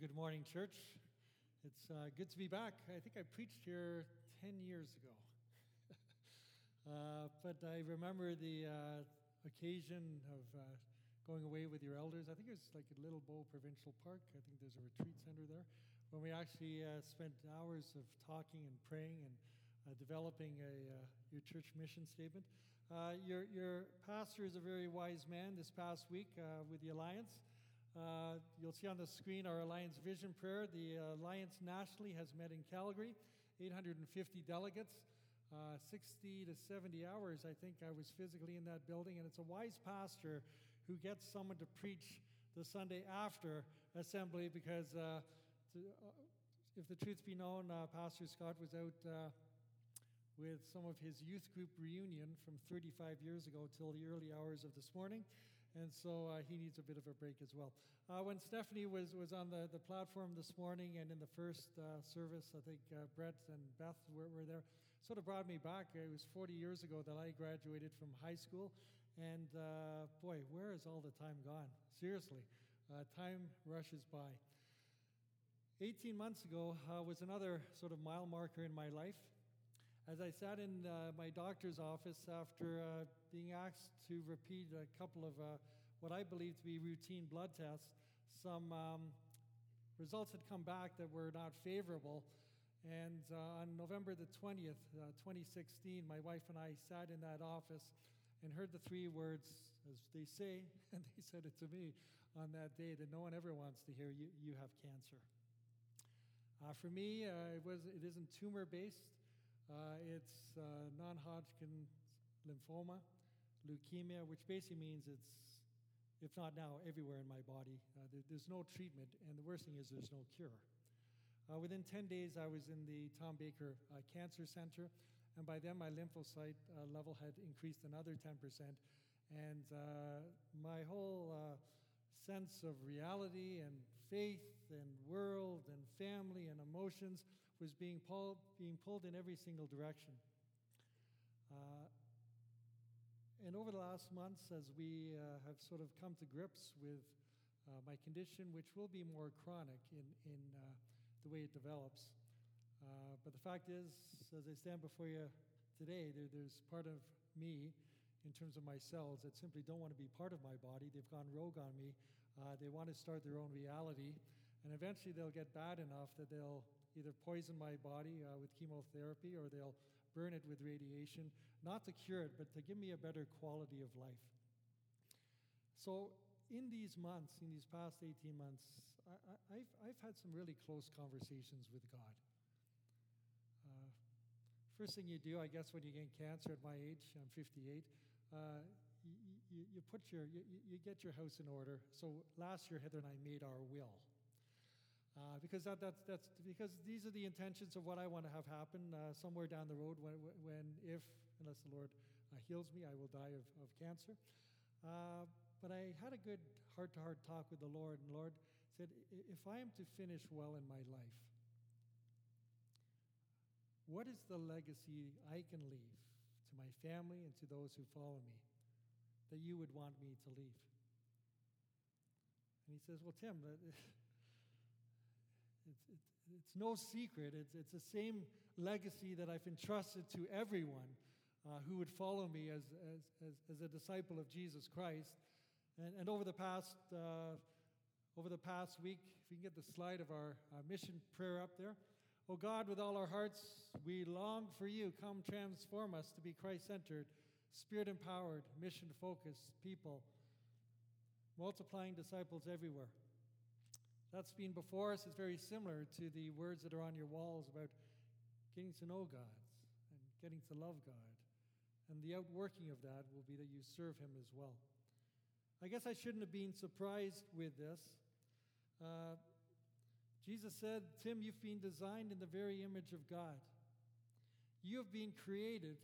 good morning, church. It's uh, good to be back. I think I preached here 10 years ago. uh, but I remember the uh, occasion of uh, going away with your elders. I think it was like Little Bow Provincial Park. I think there's a retreat center there, when we actually uh, spent hours of talking and praying and uh, developing a, your church mission statement. your, your pastor is a very wise man this past week with the Alliance. Uh, you'll see on the screen our Alliance Vision Prayer. The Alliance nationally has met in Calgary, 850 delegates. Uh, 60 to 70 hours, I think I was physically in that building, and it's a wise pastor who gets someone to preach the Sunday after assembly because, uh, to, uh, if the truth be known, uh, Pastor Scott was out uh, with some of his youth group reunion from 35 years ago till the early hours of this morning and so uh, he needs a bit of a break as well. Uh, when Stephanie was, was on the, the platform this morning and in the first uh, service, I think uh, Brett and Beth were, were there, sort of brought me back. It was 40 years ago that I graduated from high school, and uh, boy, where has all the time gone? Seriously, uh, time rushes by. 18 months ago was another sort of mile marker in my life. As I sat in uh, my doctor's office after uh, being asked to repeat a couple of uh, what I believe to be routine blood tests, some um, results had come back that were not favorable. And uh, on November the 20th, uh, 2016, my wife and I sat in that office and heard the three words, as they say, and they said it to me on that day that no one ever wants to hear you, you have cancer. Uh, for me, it, was, it isn't tumor based. Uh, it's uh, non Hodgkin lymphoma, leukemia, which basically means it's, if not now, everywhere in my body. Uh, there, there's no treatment, and the worst thing is there's no cure. Uh, within 10 days, I was in the Tom Baker uh, Cancer Center, and by then my lymphocyte uh, level had increased another 10%. And my whole sense of reality and faith and world and family and emotions was being pulled, being pulled in every single direction. Uh, and over the last months, as we uh, have sort of come to grips with uh, my condition, which will be more chronic in, in uh, the way it develops. Uh, but the fact is, as I stand before you today, there, there's part of me in terms of my cells that simply don't want to be part of my body. They've gone rogue on me. Uh, they want to start their own reality. And eventually they'll get bad enough that they'll either poison my body uh, with chemotherapy or they'll burn it with radiation, not to cure it, but to give me a better quality of life. So, in these months, in these past 18 months, I, have I've had some really close conversations with God. Uh, first thing you do, I guess, when you get cancer at my age, I'm 58, uh, you, you, you, put your, you, you get your house in order. So last year, Heather and I made our will. Uh, because that, that's, that's because these are the intentions of what I want to have happen uh, somewhere down the road when, when if unless the Lord uh, heals me I will die of, of cancer. Uh, but I had a good heart-to-heart talk with the Lord and the Lord said if I am to finish well in my life what is the legacy I can leave to my family and to those who follow me that you would want me to leave? And he says well Tim It's, it's, it's no secret. It's, it's the same legacy that I've entrusted to everyone uh, who would follow me as, as, as, as, a disciple of Jesus Christ. And, and over, the past, uh, over the past week, if we can get the slide of our uh, mission prayer up there. Oh God, with all our hearts, we long for you. Come transform us to be Christ centered, spirit empowered, mission focused people, multiplying disciples everywhere. That's been before us is very similar to the words that are on your walls about getting to know God and getting to love God. And the outworking of that will be that you serve Him as well. I guess I shouldn't have been surprised with this. Uh, Jesus said, Tim, you've been designed in the very image of God. You have been created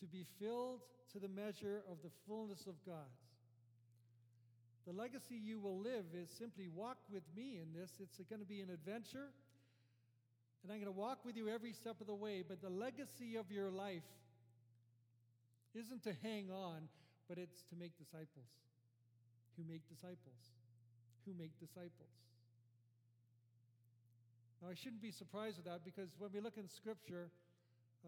to be filled to the measure of the fullness of God. The legacy you will live is simply walk with me in this. It's going to be an adventure, and I'm going to walk with you every step of the way. But the legacy of your life isn't to hang on, but it's to make disciples who make disciples who make disciples. Now, I shouldn't be surprised with that because when we look in Scripture,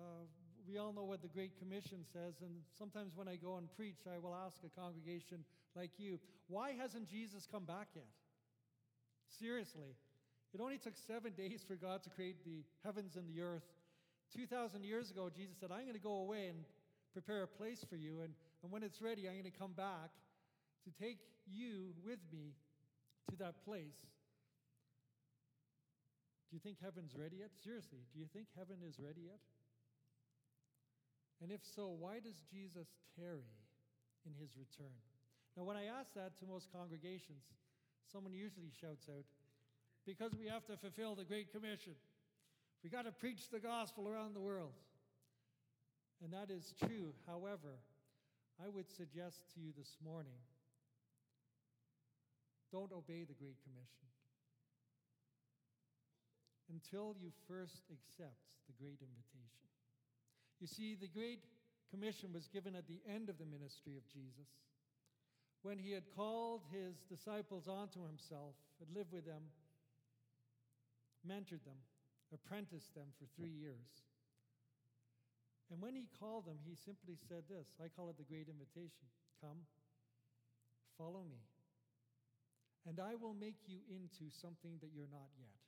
uh, we all know what the Great Commission says, and sometimes when I go and preach, I will ask a congregation like you, why hasn't Jesus come back yet? Seriously. It only took seven days for God to create the heavens and the earth. 2,000 years ago, Jesus said, I'm going to go away and prepare a place for you, and, and when it's ready, I'm going to come back to take you with me to that place. Do you think heaven's ready yet? Seriously, do you think heaven is ready yet? And if so, why does Jesus tarry in his return? Now, when I ask that to most congregations, someone usually shouts out, because we have to fulfill the Great Commission. We got to preach the gospel around the world. And that is true. However, I would suggest to you this morning don't obey the Great Commission until you first accept the Great Invitation. You see, the Great Commission was given at the end of the ministry of Jesus when he had called his disciples onto himself and lived with them, mentored them, apprenticed them for three years. And when he called them, he simply said this I call it the great invitation Come, follow me, and I will make you into something that you're not yet.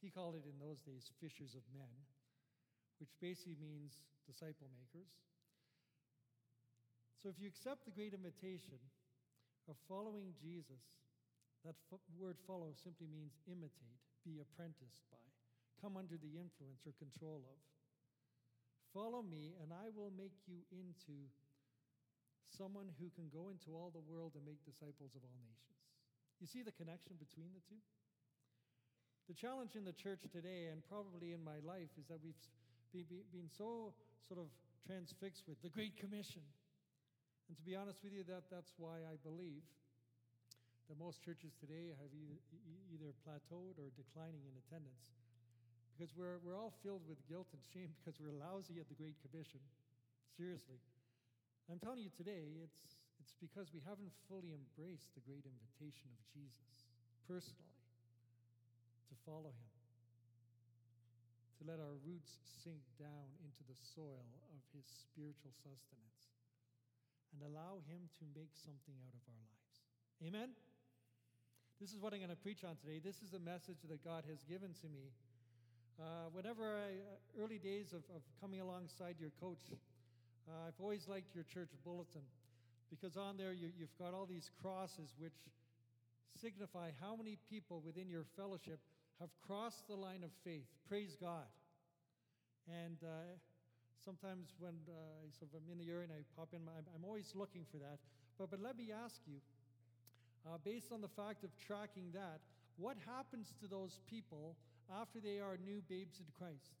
He called it in those days fishers of men, which basically means disciple makers. So if you accept the great invitation, of following Jesus, that word follow simply means imitate, be apprenticed by, come under the influence or control of. Follow me, and I will make you into someone who can go into all the world and make disciples of all nations. You see the connection between the two? The challenge in the church today, and probably in my life, is that we've been so sort of transfixed with the Great Commission and to be honest with you, that, that's why I believe that most churches today have either plateaued or declining in attendance. Because we're, we're all filled with guilt and shame because we're lousy at the Great Commission. Seriously. I'm telling you today, it's, it's because we haven't fully embraced the great invitation of Jesus personally to follow him, to let our roots sink down into the soil of his spiritual sustenance and allow Him to make something out of our lives. Amen? This is what I'm going to preach on today. This is a message that God has given to me. Uh, whenever I, uh, early days of, of, coming alongside your coach, uh, I've always liked your church bulletin because on there you, you've got all these crosses which signify how many people within your fellowship have crossed the line of faith. Praise God. And uh, sometimes when uh, sort of I'm in the and I pop in, I'm, I'm always looking for that. But, but let me ask you, uh, based on the fact of tracking that, what happens to those people after they are new babes in Christ?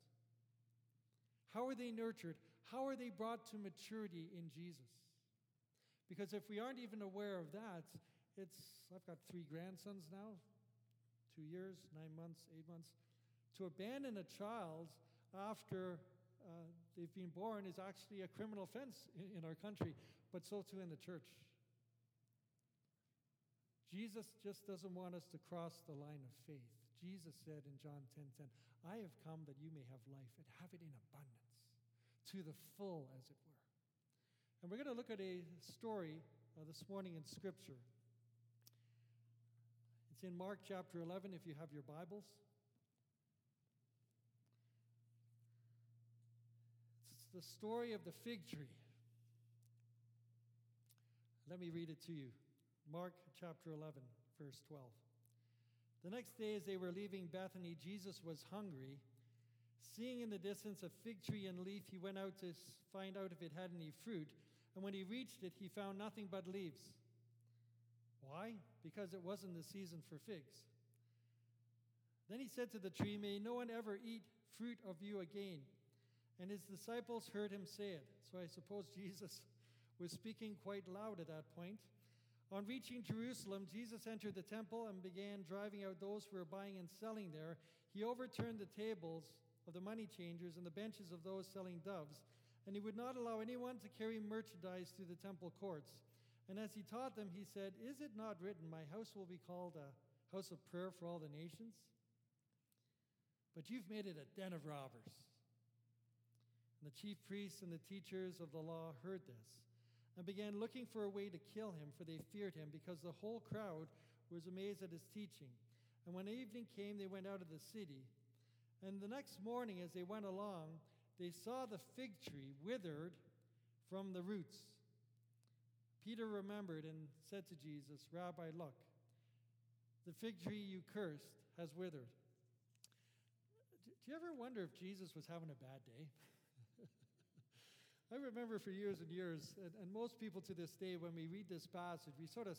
How are they nurtured? How are they brought to maturity in Jesus? Because if we aren't even aware of that, it's, I've got three grandsons now, two years, nine months, eight months. To abandon a child after uh, they've been born is actually a criminal offense in, in our country, but so too in the church. Jesus just doesn't want us to cross the line of faith. Jesus said in John 10 10, I have come that you may have life and have it in abundance, to the full, as it were. And we're going to look at a story uh, this morning in Scripture. It's in Mark chapter 11, if you have your Bibles. The story of the fig tree. Let me read it to you. Mark chapter 11, verse 12. The next day, as they were leaving Bethany, Jesus was hungry. Seeing in the distance a fig tree and leaf, he went out to find out if it had any fruit. And when he reached it, he found nothing but leaves. Why? Because it wasn't the season for figs. Then he said to the tree, May no one ever eat fruit of you again. And his disciples heard him say it. So I suppose Jesus was speaking quite loud at that point. On reaching Jerusalem, Jesus entered the temple and began driving out those who were buying and selling there. He overturned the tables of the money changers and the benches of those selling doves, and he would not allow anyone to carry merchandise through the temple courts. And as he taught them, he said, Is it not written, My house will be called a house of prayer for all the nations? but you've made it a den of robbers. And the chief priests and the teachers of the law heard this and began looking for a way to kill him, for they feared him, because the whole crowd was amazed at his teaching. And when evening came, they went out of the city. And the next morning, as they went along, they saw the fig tree withered from the roots. Peter remembered and said to Jesus, Rabbi, look, the fig tree you cursed has withered. Do you ever wonder if Jesus was having a bad day? I remember for years and years, and, and, most people to this day, when we read this passage, we sort of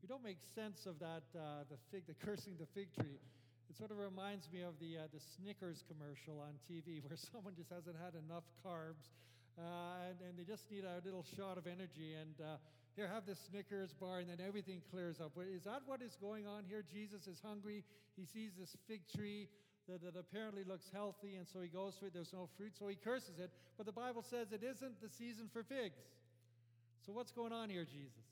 we don't make sense of that uh, the fig, the cursing the fig tree. It sort of reminds me of the uh, the Snickers commercial on TV, where someone just hasn't had enough carbs, uh, and, and, they just need a little shot of energy, and uh, here have this Snickers bar, and then everything clears up. Is that what is going on here? Jesus is hungry. He sees this fig tree that, that apparently looks healthy, and so he goes to it. There's no fruit, so he curses it. But the Bible says it isn't the season for figs. So what's going on here, Jesus?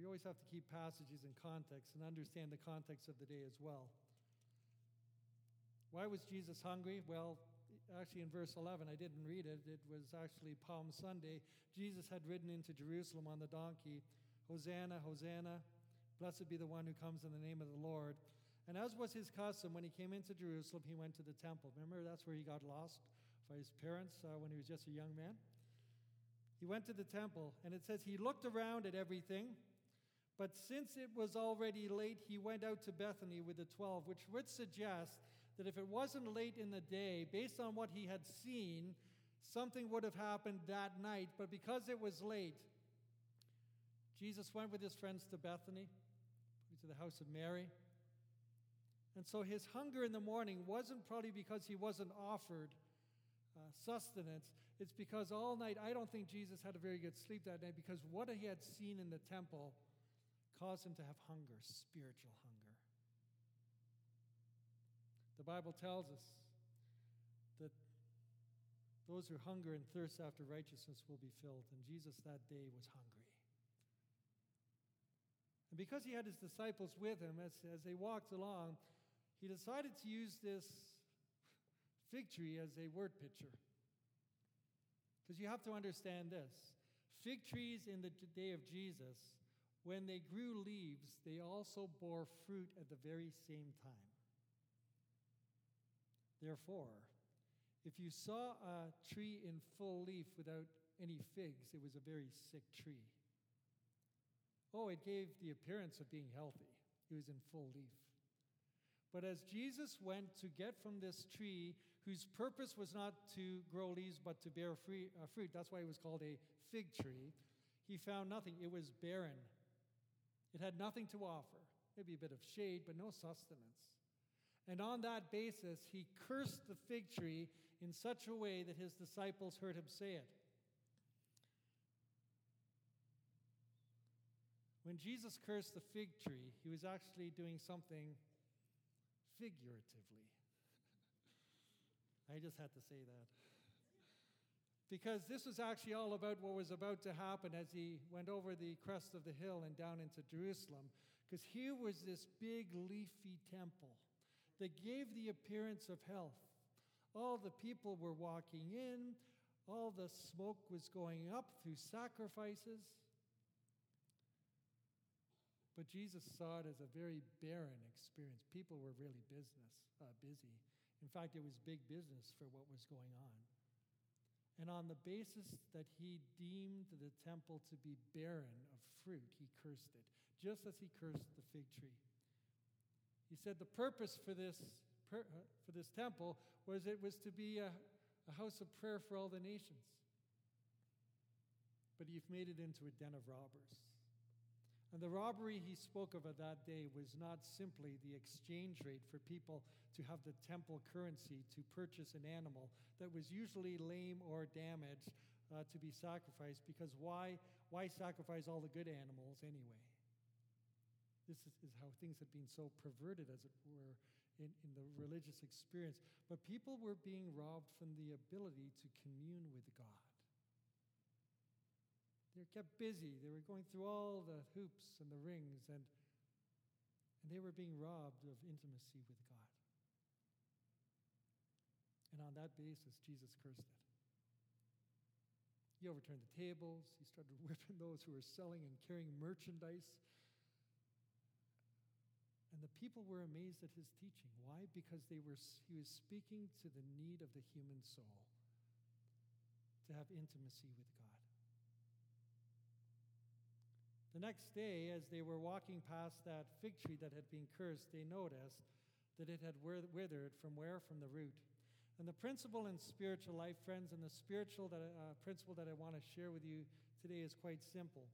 We always have to keep passages in context and understand the context of the day as well. Why was Jesus hungry? Well, actually, in verse 11, I didn't read it. It was actually Palm Sunday. Jesus had ridden into Jerusalem on the donkey Hosanna, Hosanna. Blessed be the one who comes in the name of the Lord. And as was his custom, when he came into Jerusalem, he went to the temple. Remember, that's where he got lost by his parents uh, when he was just a young man? He went to the temple, and it says he looked around at everything. But since it was already late, he went out to Bethany with the twelve, which would suggest that if it wasn't late in the day, based on what he had seen, something would have happened that night. But because it was late, Jesus went with his friends to Bethany, to the house of Mary. And so his hunger in the morning wasn't probably because he wasn't offered uh, sustenance. It's because all night, I don't think Jesus had a very good sleep that night because what he had seen in the temple caused him to have hunger, spiritual hunger. The Bible tells us that those who hunger and thirst after righteousness will be filled, and Jesus that day was hungry. And because he had his disciples with him as, as they walked along, he decided to use this fig tree as a word picture. Because you have to understand this fig trees in the day of Jesus, when they grew leaves, they also bore fruit at the very same time. Therefore, if you saw a tree in full leaf without any figs, it was a very sick tree. Oh, it gave the appearance of being healthy. It was in full leaf. But as Jesus went to get from this tree, whose purpose was not to grow leaves but to bear free, uh, fruit, that's why it was called a fig tree, he found nothing. It was barren. It had nothing to offer. Maybe a bit of shade, but no sustenance. And on that basis, he cursed the fig tree in such a way that his disciples heard him say it. When Jesus cursed the fig tree, he was actually doing something figuratively. I just had to say that. Because this was actually all about what was about to happen as he went over the crest of the hill and down into Jerusalem. Because here was this big leafy temple that gave the appearance of health. All the people were walking in, all the smoke was going up through sacrifices. But Jesus saw it as a very barren experience. People were really business, uh, busy. In fact, it was big business for what was going on. And on the basis that he deemed the temple to be barren of fruit, he cursed it, just as he cursed the fig tree. He said the purpose for this, uh, for this temple was it was to be a, a house of prayer for all the nations. But you've made it into a den of robbers. And the robbery he spoke of at that day was not simply the exchange rate for people to have the temple currency to purchase an animal that was usually lame or damaged uh, to be sacrificed, because why, why sacrifice all the good animals anyway? This is, is how things had been so perverted, as it were, in, in the religious experience. But people were being robbed from the ability to commune with God. They were kept busy. They were going through all the hoops and the rings. And And they were being robbed of intimacy with God. And on that basis, Jesus cursed it. He overturned the tables. He started whipping those who were selling and carrying merchandise. And the people were amazed at his teaching. Why? Because they were, he was speaking to the need of the human soul to have intimacy with God. The next day, as they were walking past that fig tree that had been cursed, they noticed that it had withered from where? From the root. And the principle in spiritual life, friends, and the spiritual that, uh, principle that I want to share with you today is quite simple.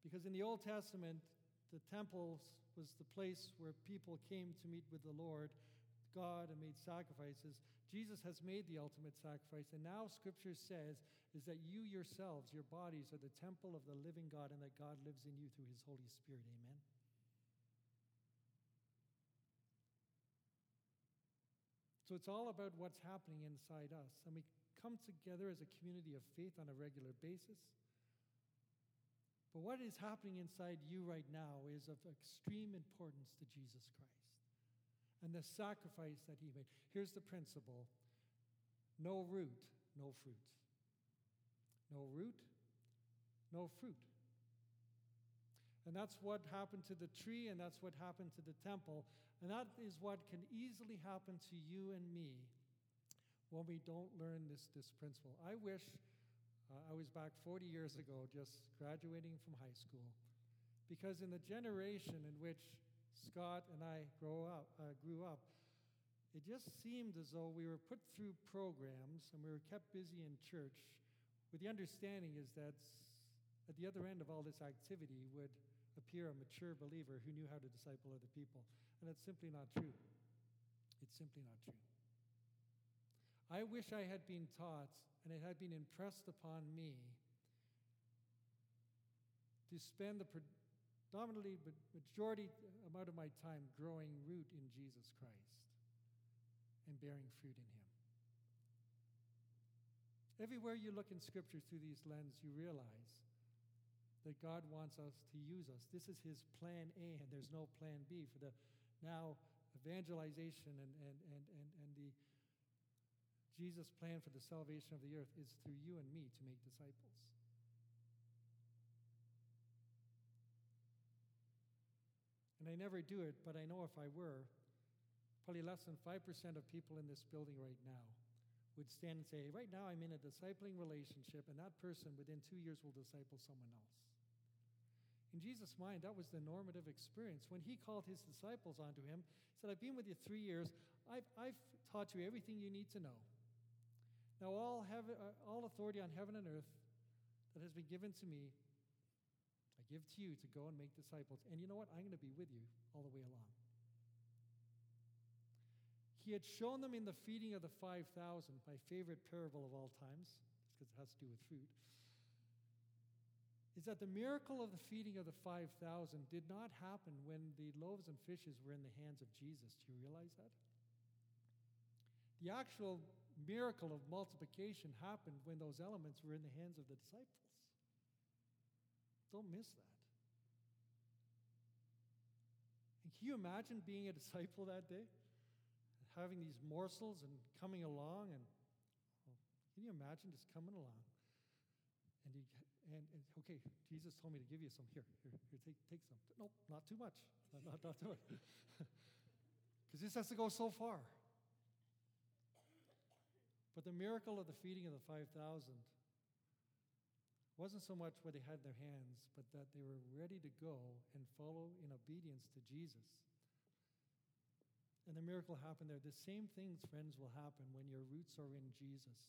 Because in the Old Testament, the temple was the place where people came to meet with the Lord, God, and made sacrifices. Jesus has made the ultimate sacrifice. And now Scripture says is that you yourselves, your bodies, are the temple of the living God, and that God lives in you through his Holy Spirit. Amen. So it's all about what's happening inside us. And we come together as a community of faith on a regular basis. But what is happening inside you right now is of extreme importance to Jesus Christ and the sacrifice that he made. Here's the principle no root, no fruit. No root, no fruit. And that's what happened to the tree, and that's what happened to the temple. And that is what can easily happen to you and me when we don't learn this, this principle. I wish uh, I was back 40 years ago, just graduating from high school, because in the generation in which Scott and I grow up, uh, grew up, it just seemed as though we were put through programs and we were kept busy in church with the understanding is that at the other end of all this activity would appear a mature believer who knew how to disciple other people. And it's simply not true. It's simply not true. I wish I had been taught and it had been impressed upon me to spend the predominantly majority amount of my time growing root in Jesus Christ and bearing fruit in Him. Everywhere you look in Scripture through these lenses, you realize that God wants us to use us. This is his plan A, and there's no plan B for the now evangelization and, and, and, and, and the Jesus' plan for the salvation of the earth is through you and me to make disciples. And I never do it, but I know if I were, probably less than 5% of people in this building right now would stand and say, Right now I'm in a discipling relationship, and that person within two years will disciple someone else. In Jesus' mind, that was the normative experience. When he called his disciples onto him, he said, I've been with you three years. I've, I've taught you everything you need to know. Now, all, heaven, uh, all authority on heaven and earth that has been given to me, I give to you to go and make disciples. And you know what? I'm going to be with you all the way along. He had shown them in the feeding of the 5,000, my favorite parable of all times, because it has to do with food is that the miracle of the feeding of the 5,000 did not happen when the loaves and fishes were in the hands of Jesus. Do you realize that? The actual miracle of multiplication happened when those elements were in the hands of the disciples. Don't miss that. And can you imagine being a disciple that day? Having these morsels and coming along, and can you imagine just coming along? And you and, and, okay, Jesus told me to give you some. Here, here, here, take, take some. No, not too much. Not, not, not too much. Because this has to go so far. But the miracle of the feeding of the 5,000 wasn't so much what they had in their hands, but that they were ready to go and follow in obedience to Jesus. And the miracle happened there. The same things, friends, will happen when your roots are in Jesus.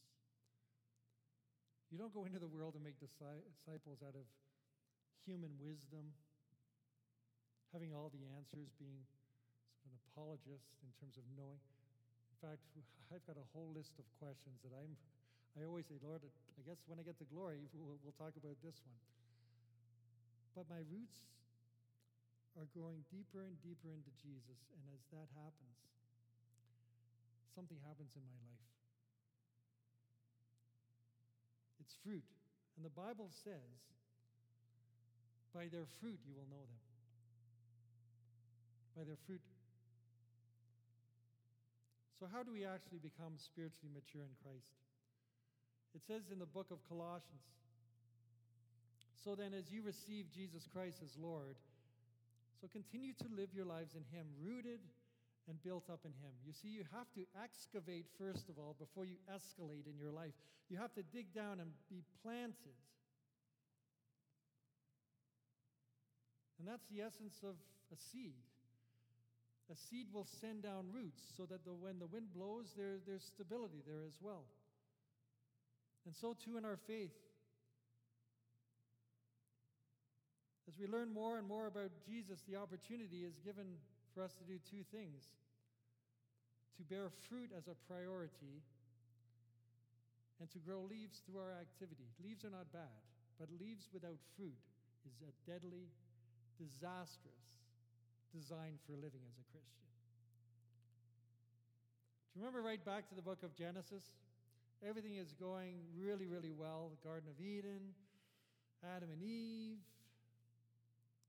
You don't go into the world and make disciples out of human wisdom, having all the answers, being sort of an apologist in terms of knowing. In fact, I've got a whole list of questions that I'm, I always say, Lord, I guess when I get to glory, we'll, we'll talk about this one. But my roots are growing deeper and deeper into Jesus, and as that happens, something happens in my life. It's fruit. And the Bible says, by their fruit you will know them. by their fruit. So, how do we actually become spiritually mature in Christ? It says in the book of Colossians So then, as you receive Jesus Christ as Lord, so continue to live your lives in Him, rooted and built up in Him. You see, you have to excavate first of all before you escalate in your life. You have to dig down and be planted. And that's the essence of a seed. A seed will send down roots so that the, when the wind blows, there, there's stability there as well. And so too in our faith. As we learn more and more about Jesus, the opportunity is given for us to do two things to bear fruit as a priority and to grow leaves through our activity. Leaves are not bad, but leaves without fruit is a deadly, disastrous design for living as a Christian. Do you remember right back to the book of Genesis? Everything is going really, really well. The Garden of Eden, Adam and Eve.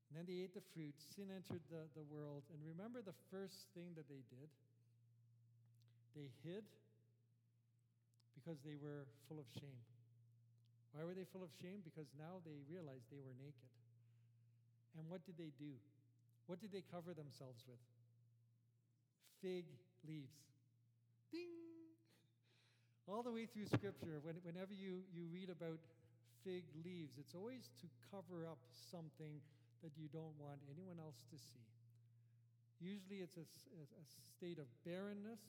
And then they ate the fruit. Sin entered the, the world. And remember the first thing that they did? They hid because they were full of shame. Why were they full of shame? Because now they realized they were naked. And what did they do? What did they cover themselves with? Fig leaves. Ding! All the way through Scripture, when, whenever you, you read about fig leaves, it's always to cover up something that you don't want anyone else to see. Usually it's a, a state of barrenness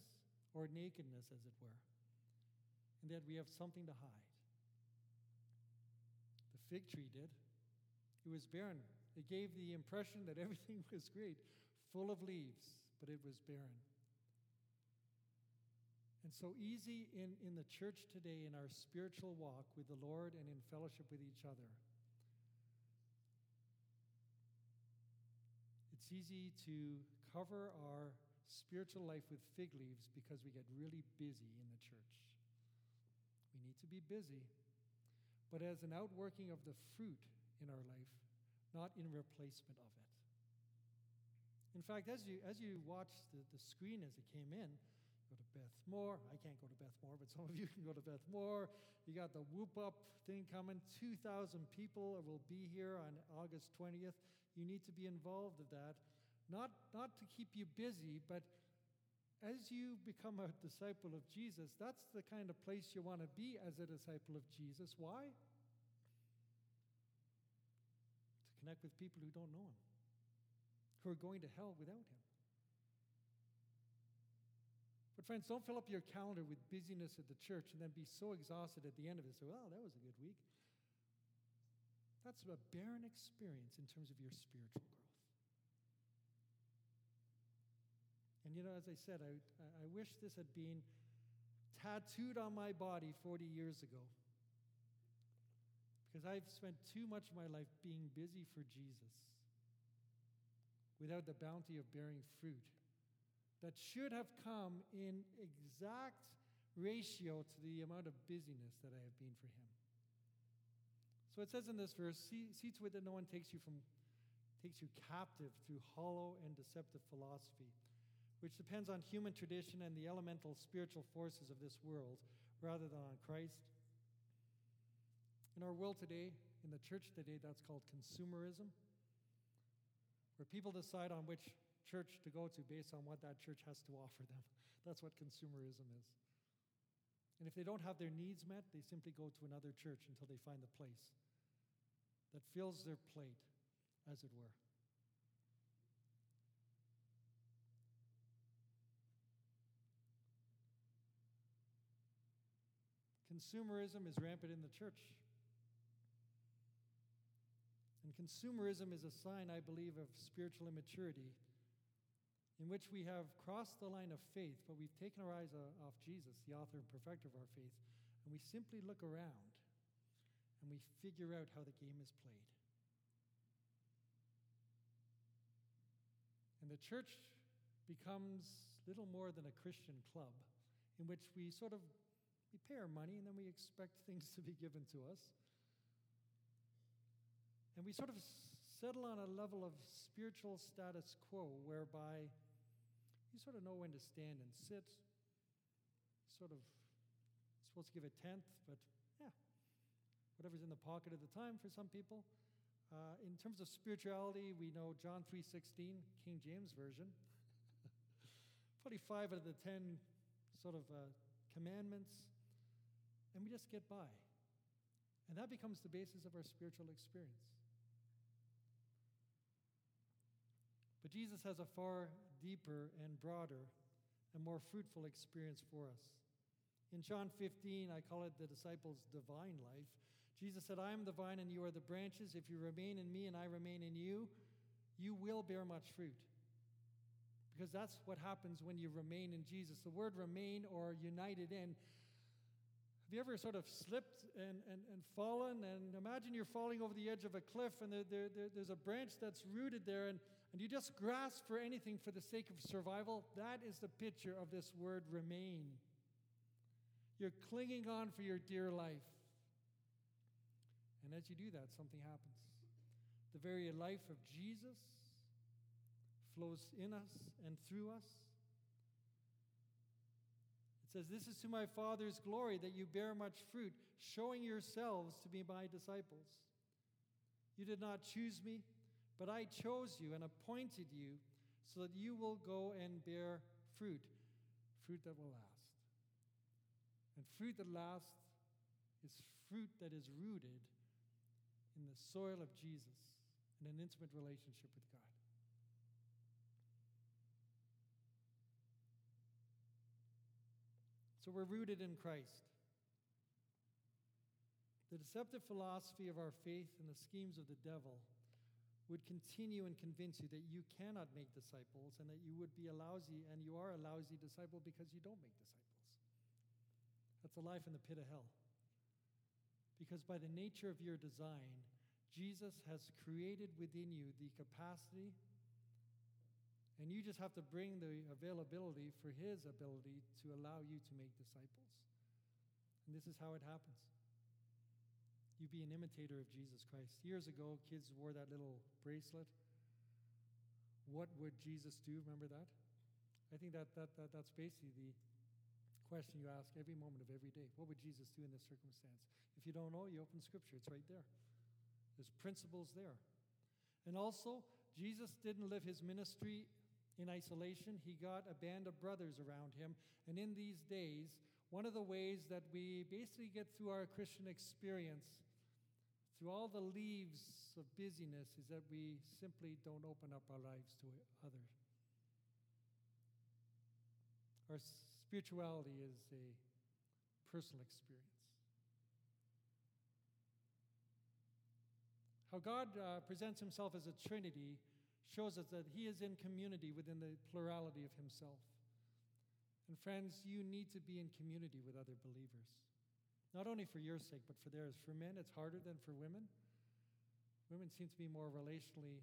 or nakedness, as it were, and that we have something to hide. The fig tree did. It was barren. It gave the impression that everything was great, full of leaves, but it was barren. And so easy in, in the church today, in our spiritual walk with the Lord and in fellowship with each other. It's easy to cover our spiritual life with fig leaves because we get really busy in the church. We need to be busy, but as an outworking of the fruit in our life, not in replacement of it. In fact, as you, as you watch the, the screen as it came in, go to Beth Moore. I can't go to Beth Moore, but some of you can go to Beth Moore. You got the Whoop Up thing coming. 2,000 people will be here on August 20th. You need to be involved in that. Not, not to keep you busy, but as you become a disciple of Jesus, that's the kind of place you want to be as a disciple of Jesus. Why? To connect with people who don't know Him, who are going to hell without Him. But, friends, don't fill up your calendar with busyness at the church and then be so exhausted at the end of it. So, well, that was a good week. That's a barren experience in terms of your spiritual growth. And you know, as I said, I, I wish this had been tattooed on my body 40 years ago. Because I've spent too much of my life being busy for Jesus without the bounty of bearing fruit that should have come in exact ratio to the amount of busyness that I have been for him. So it says in this verse, see, see to it that no one takes you from takes you captive through hollow and deceptive philosophy, which depends on human tradition and the elemental spiritual forces of this world rather than on Christ in our world today, in the church today, that's called consumerism, where people decide on which church to go to based on what that church has to offer them. That's what consumerism is. And if they don't have their needs met, they simply go to another church until they find the place that fills their plate, as it were. Consumerism is rampant in the church. And consumerism is a sign, I believe, of spiritual immaturity in which we have crossed the line of faith, but we've taken our eyes off Jesus, the author and perfecter of our faith, and we simply look around and we figure out how the game is played. And the church becomes little more than a Christian club in which we sort of we pay our money and then we expect things to be given to us. And we sort of settle on a level of spiritual status quo whereby you sort of know when to stand and sit. Sort of supposed to give a tenth, but whatever's in the pocket at the time for some people. Uh, in terms of spirituality, we know John 3:16, King James version. 45 out of the 10 sort of uh, commandments, and we just get by. And that becomes the basis of our spiritual experience. But Jesus has a far deeper and broader and more fruitful experience for us. In John 15, I call it the disciples' divine life. Jesus said, I am the vine and you are the branches. If you remain in me and I remain in you, you will bear much fruit. Because that's what happens when you remain in Jesus. The word remain or united in have you ever sort of slipped and, and, and fallen? And imagine you're falling over the edge of a cliff and there, there, there, there's a branch that's rooted there and, and you just grasp for anything for the sake of survival. That is the picture of this word remain. You're clinging on for your dear life. And as you do that, something happens. The very life of Jesus flows in us and through us. It says, This is to my Father's glory that you bear much fruit, showing yourselves to be my disciples. You did not choose me, but I chose you and appointed you so that you will go and bear fruit, fruit that will last. And fruit that lasts is fruit that is rooted in the soil of Jesus in an intimate relationship with God. So we're rooted in Christ. The deceptive philosophy of our faith and the schemes of the devil would continue and convince you that you cannot make disciples and that you would be a lousy and you are a lousy disciple because you don't make disciples. That's a life in the pit of hell. Because by the nature of your design, Jesus has created within you the capacity and you just have to bring the availability for His ability to allow you to make disciples. And this is how it happens. You be an imitator of Jesus Christ. Years ago, kids wore that little bracelet. What would Jesus do? Remember that? I think that, that, that that's basically the question you ask every moment of every day. What would Jesus do in this circumstance? If you don't know, you open Scripture, it's right there. There's principles there. And also, Jesus didn't live his ministry in isolation. He got a band of brothers around him. And in these days, one of the ways that we basically get through our Christian experience, through all the leaves of busyness, is that we simply don't open up our lives to others. Our spirituality is a personal experience. How God uh, presents himself as a Trinity shows us that he is in community within the plurality of himself. And friends, you need to be in community with other believers. Not only for your sake, but for theirs. For men, it's harder than for women. Women seem to be more relationally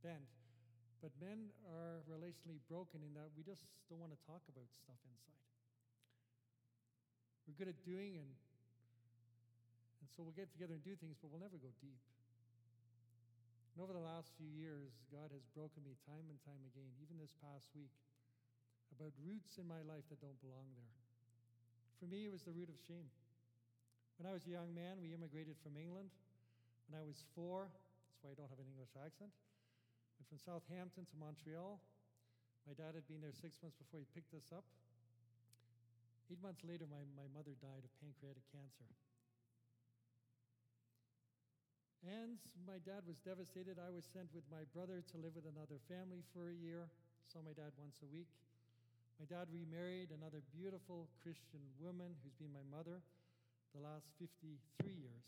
bent. But men are relationally broken in that we just don't want to talk about stuff inside. We're good at doing, and, and so we'll get together and do things, but we'll never go deep. And over the last few years, God has broken me time and time again, even this past week, about roots in my life that don't belong there. For me, it was the root of shame. When I was a young man, we immigrated from England. When I was four, that's why I don't have an English accent, went from Southampton to Montreal. My dad had been there six months before he picked us up. Eight months later, my, my mother died of pancreatic cancer. And my dad was devastated. I was sent with my brother to live with another family for a year. Saw my dad once a week. My dad remarried another beautiful Christian woman who's been my mother the last 53 years.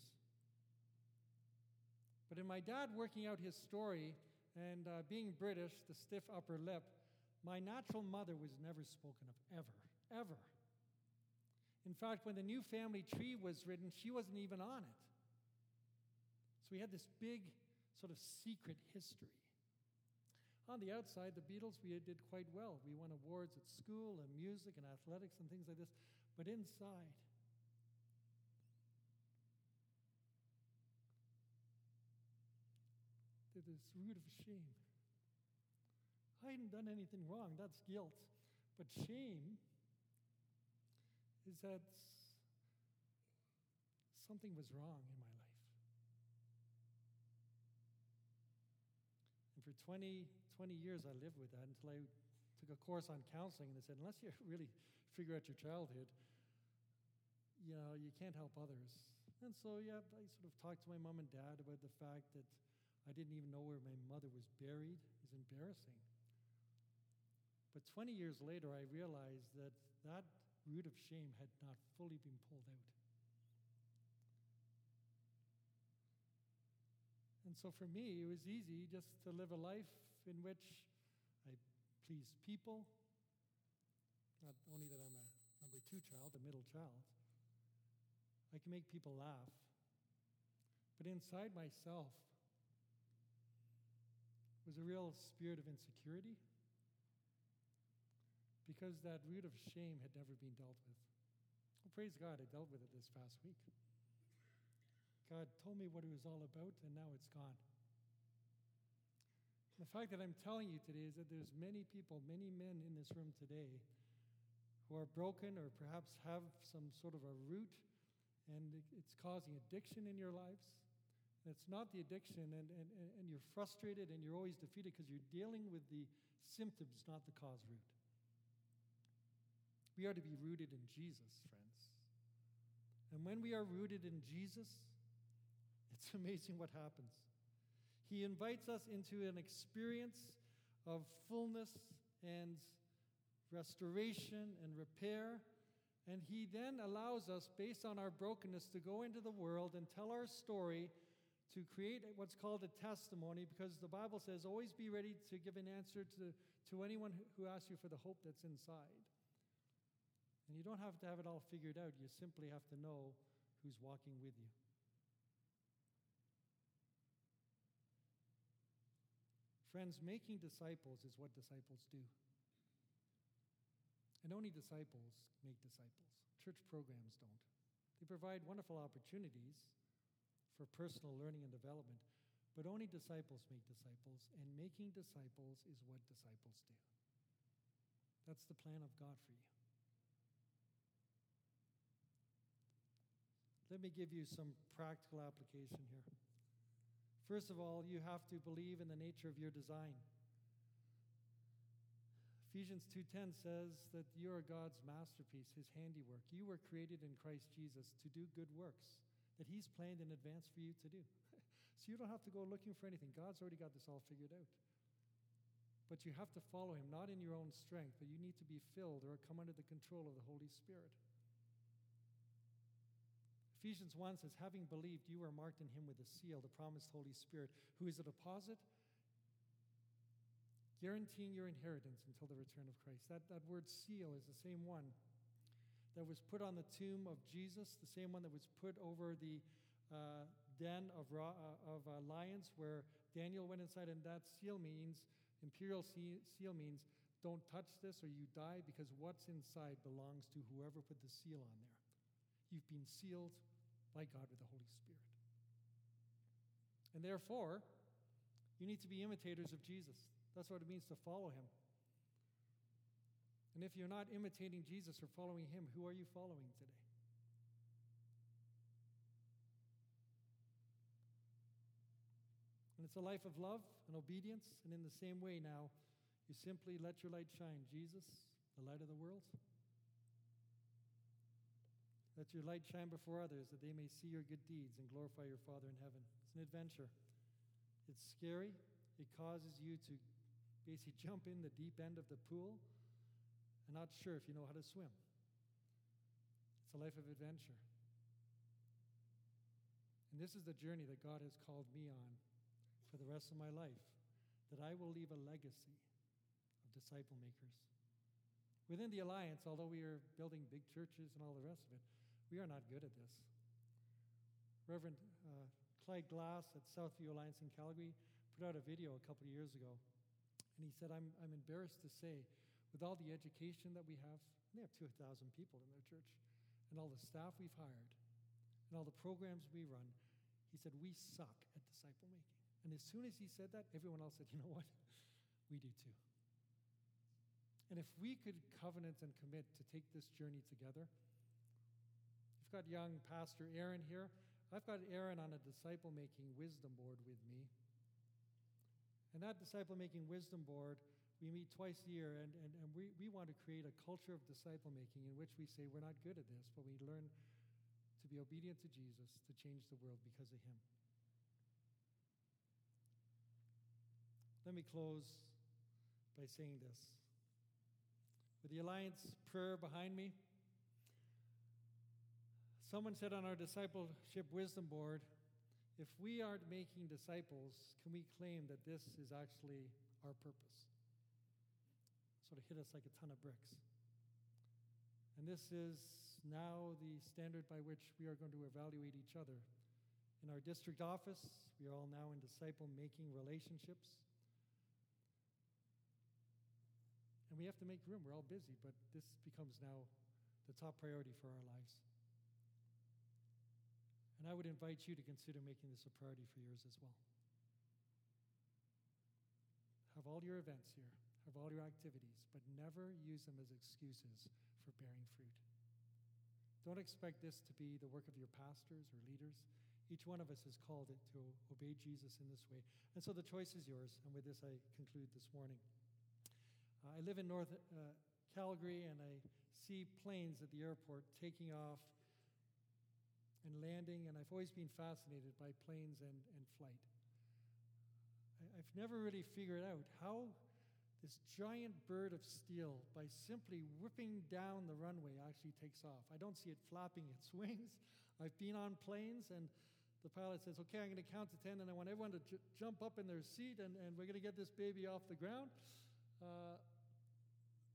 But in my dad working out his story and uh, being British, the stiff upper lip, my natural mother was never spoken of, ever, ever. In fact, when the new family tree was written, she wasn't even on it. So we had this big sort of secret history. On the outside, the Beatles, we did quite well. We won awards at school and music and athletics and things like this. But inside, there's this root of shame. I hadn't done anything wrong, that's guilt. But shame is that something was wrong in my life. And for 20, 20 years, I lived with that until I took a course on counseling, and they said, unless you really figure out your childhood, you know, you can't help others. And so, yeah, I sort of talked to my mom and dad about the fact that I didn't even know where my mother was buried. It was embarrassing. But 20 years later, I realized that that root of shame had not fully been pulled out. And so for me, it was easy just to live a life in which I pleased people. Not only that I'm a number two child, a middle child, I can make people laugh. But inside myself was a real spirit of insecurity because that root of shame had never been dealt with. Well, praise God, I dealt with it this past week. God told me what it was all about, and now it's gone. The fact that I'm telling you today is that there's many people, many men in this room today who are broken or perhaps have some sort of a root and it's causing addiction in your lives. It's not the addiction, and, and, and you're frustrated and you're always defeated because you're dealing with the symptoms, not the cause root. We are to be rooted in Jesus, friends. And when we are rooted in Jesus, it's amazing what happens. He invites us into an experience of fullness and restoration and repair. And He then allows us, based on our brokenness, to go into the world and tell our story to create what's called a testimony because the Bible says, always be ready to give an answer to, to anyone who asks you for the hope that's inside. And you don't have to have it all figured out, you simply have to know who's walking with you. Friends, making disciples is what disciples do. And only disciples make disciples. Church programs don't. They provide wonderful opportunities for personal learning and development, but only disciples make disciples, and making disciples is what disciples do. That's the plan of God for you. Let me give you some practical application here. First of all, you have to believe in the nature of your design. Ephesians 2:10 says that you are God's masterpiece, his handiwork. You were created in Christ Jesus to do good works that he's planned in advance for you to do. so you don't have to go looking for anything. God's already got this all figured out. But you have to follow him not in your own strength, but you need to be filled or come under the control of the Holy Spirit. Ephesians 1 says, Having believed, you are marked in him with a seal, the promised Holy Spirit, who is a deposit guaranteeing your inheritance until the return of Christ. That, that word seal is the same one that was put on the tomb of Jesus, the same one that was put over the uh, den of, uh, of uh, lions where Daniel went inside, and that seal means, imperial seal means, don't touch this or you die because what's inside belongs to whoever put the seal on there. You've been sealed by God with the Holy Spirit. And therefore, you need to be imitators of Jesus. That's what it means to follow him. And if you're not imitating Jesus or following him, who are you following today? And it's a life of love and obedience. And in the same way now, you simply let your light shine. Jesus, the light of the world. Let your light shine before others that they may see your good deeds and glorify your Father in heaven. It's an adventure. It's scary. It causes you to basically jump in the deep end of the pool and not sure if you know how to swim. It's a life of adventure. And this is the journey that God has called me on for the rest of my life, that I will leave a legacy of disciple makers. Within the Alliance, although we are building big churches and all the rest of it, we are not good at this. Reverend uh, Clyde Glass at Southview Alliance in Calgary put out a video a couple of years ago. And he said, I'm, I'm embarrassed to say, with all the education that we have, they have 2,000 people in their church, and all the staff we've hired, and all the programs we run, he said, we suck at disciple making. And as soon as he said that, everyone else said, you know what? We do too. And if we could covenant and commit to take this journey together, you've got young Pastor Aaron here. I've got Aaron on a disciple making wisdom board with me. And that disciple making wisdom board, we meet twice a year, and, and, and we, we want to create a culture of disciple making in which we say we're not good at this, but we learn to be obedient to Jesus to change the world because of Him. Let me close by saying this. With the Alliance prayer behind me, someone said on our discipleship wisdom board, if we aren't making disciples, can we claim that this is actually our purpose? Sort of hit us like a ton of bricks. And this is now the standard by which we are going to evaluate each other. In our district office, we are all now in disciple making relationships. And we have to make room. We're all busy, but this becomes now the top priority for our lives. And I would invite you to consider making this a priority for yours as well. Have all your events here, have all your activities, but never use them as excuses for bearing fruit. Don't expect this to be the work of your pastors or leaders. Each one of us is called to obey Jesus in this way. And so the choice is yours. And with this, I conclude this morning. Uh, I live in North uh, Calgary and I see planes at the airport taking off and landing, and I've always been fascinated by planes and, and flight. I, I've never really figured out how this giant bird of steel, by simply whipping down the runway, actually takes off. I don't see it flapping its wings. I've been on planes, and the pilot says, Okay, I'm going to count to 10, and I want everyone to j- jump up in their seat, and, and we're going to get this baby off the ground. Uh,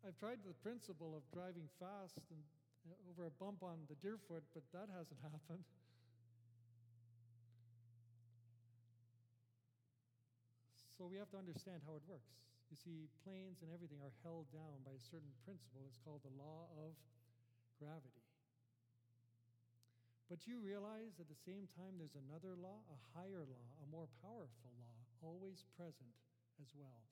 I've tried the principle of driving fast and over a bump on the Deerfoot, but that hasn't happened. So we have to understand how it works. You see, planes and everything are held down by a certain principle. It's called the law of gravity. But you realize at the same time there's another law, a higher law, a more powerful law, always present as well.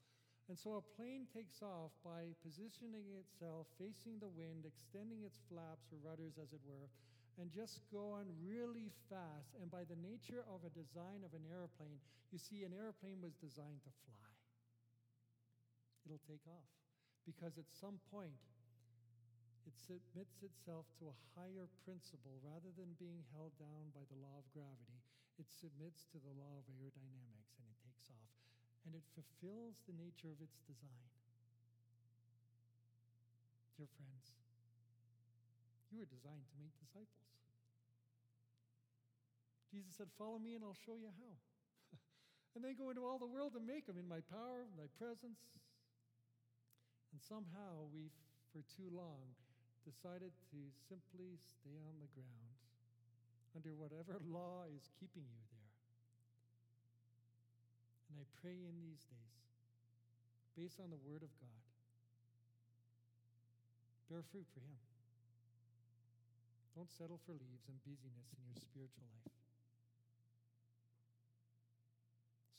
And so a plane takes off by positioning itself facing the wind, extending its flaps or rudders, as it were, and just going really fast. And by the nature of a design of an airplane, you see, an airplane was designed to fly it'll take off. Because at some point, it submits itself to a higher principle rather than being held down by the law of gravity. It submits to the law of aerodynamics and it. And it fulfills the nature of its design. Dear friends, you were designed to make disciples. Jesus said, Follow me and I'll show you how. and then go into all the world and make them in my power, my presence, and somehow we've, for too long, decided to simply stay on the ground under whatever law is keeping you there. And I pray in these days, based on the Word of God, bear fruit for Him. Don't settle for leaves and busyness in your spiritual life.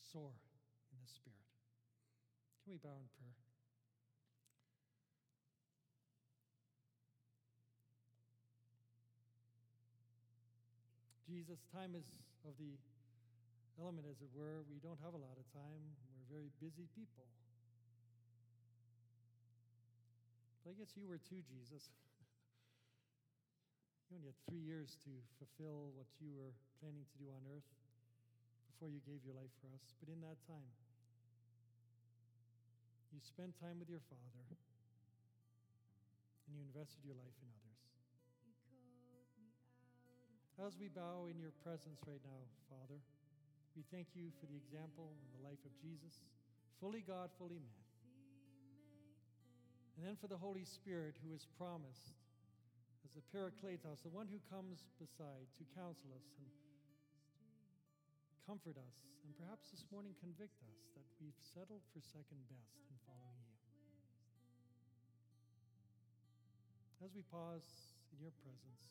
Soar in the Spirit. Can we bow in prayer? Jesus, time is of the element, as it were. We don't have a lot of time. We're very busy people. But I guess you were too, Jesus. you only had three years to fulfill what you were planning to do on earth before you gave your life for us. But in that time, you spent time with your Father and you invested your life in others. As we bow in your presence right now, Father, we thank you for the example and the life of Jesus, fully God, fully man. And then for the Holy Spirit who is promised as the Parakletos, the one who comes beside to counsel us and comfort us, and perhaps this morning convict us that we've settled for second best in following you. As we pause in your presence,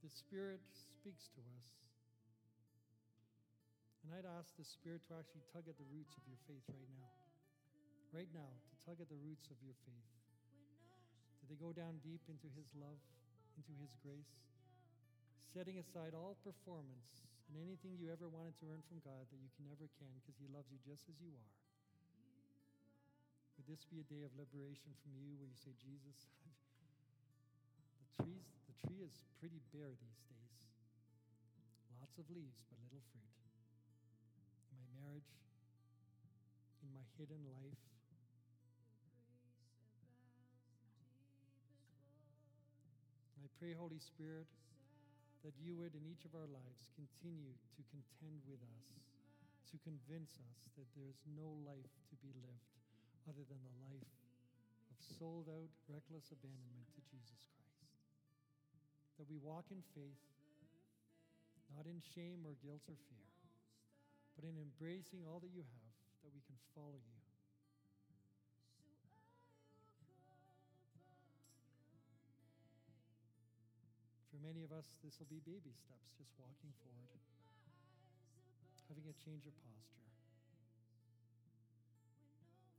the Spirit speaks to us And I'd ask the Spirit to actually tug at the roots of your faith right now. Right now, to tug at the roots of your faith. Do they go down deep into His love, into His grace? Setting aside all performance and anything you ever wanted to earn from God that you can never can because He loves you just as you are. Would this be a day of liberation from you where you say, Jesus, the trees, the tree is pretty bare these days. Lots of leaves, but little fruit. In my marriage, in my hidden life, I pray, Holy Spirit, that you would in each of our lives continue to contend with us, to convince us that there is no life to be lived other than the life of sold out, reckless abandonment to Jesus Christ. That we walk in faith, not in shame or guilt or fear, but in embracing all that you have, that we can follow you. For many of us, this will be baby steps, just walking forward, having a change of posture,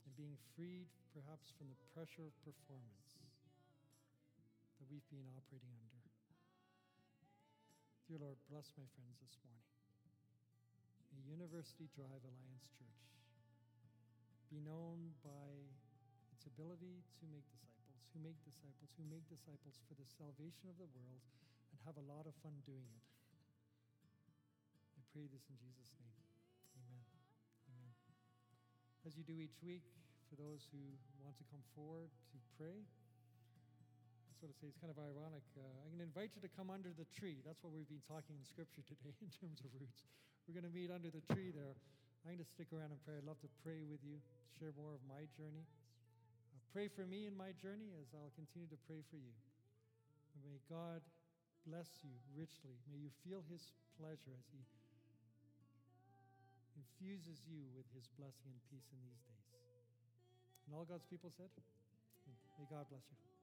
and being freed perhaps from the pressure of performance that we've been operating under. Dear Lord, bless my friends this morning. May University Drive Alliance Church be known by its ability to make disciples, who make disciples, who make disciples for the salvation of the world and have a lot of fun doing it. I pray this in Jesus' name. Amen. Amen. As you do each week, for those who want to come forward to pray, I sort of say it's kind of ironic. Uh, I'm going to invite you to come under the tree. That's what we've been talking in Scripture today in terms of roots. We're going to meet under the tree there. I'm going to stick around and pray. I'd love to pray with you, share more of my journey. Uh, pray for me in my journey as I'll continue to pray for you. And may God bless you richly. May you feel his pleasure as he infuses you with his blessing and peace in these days. And all God's people said, May God bless you.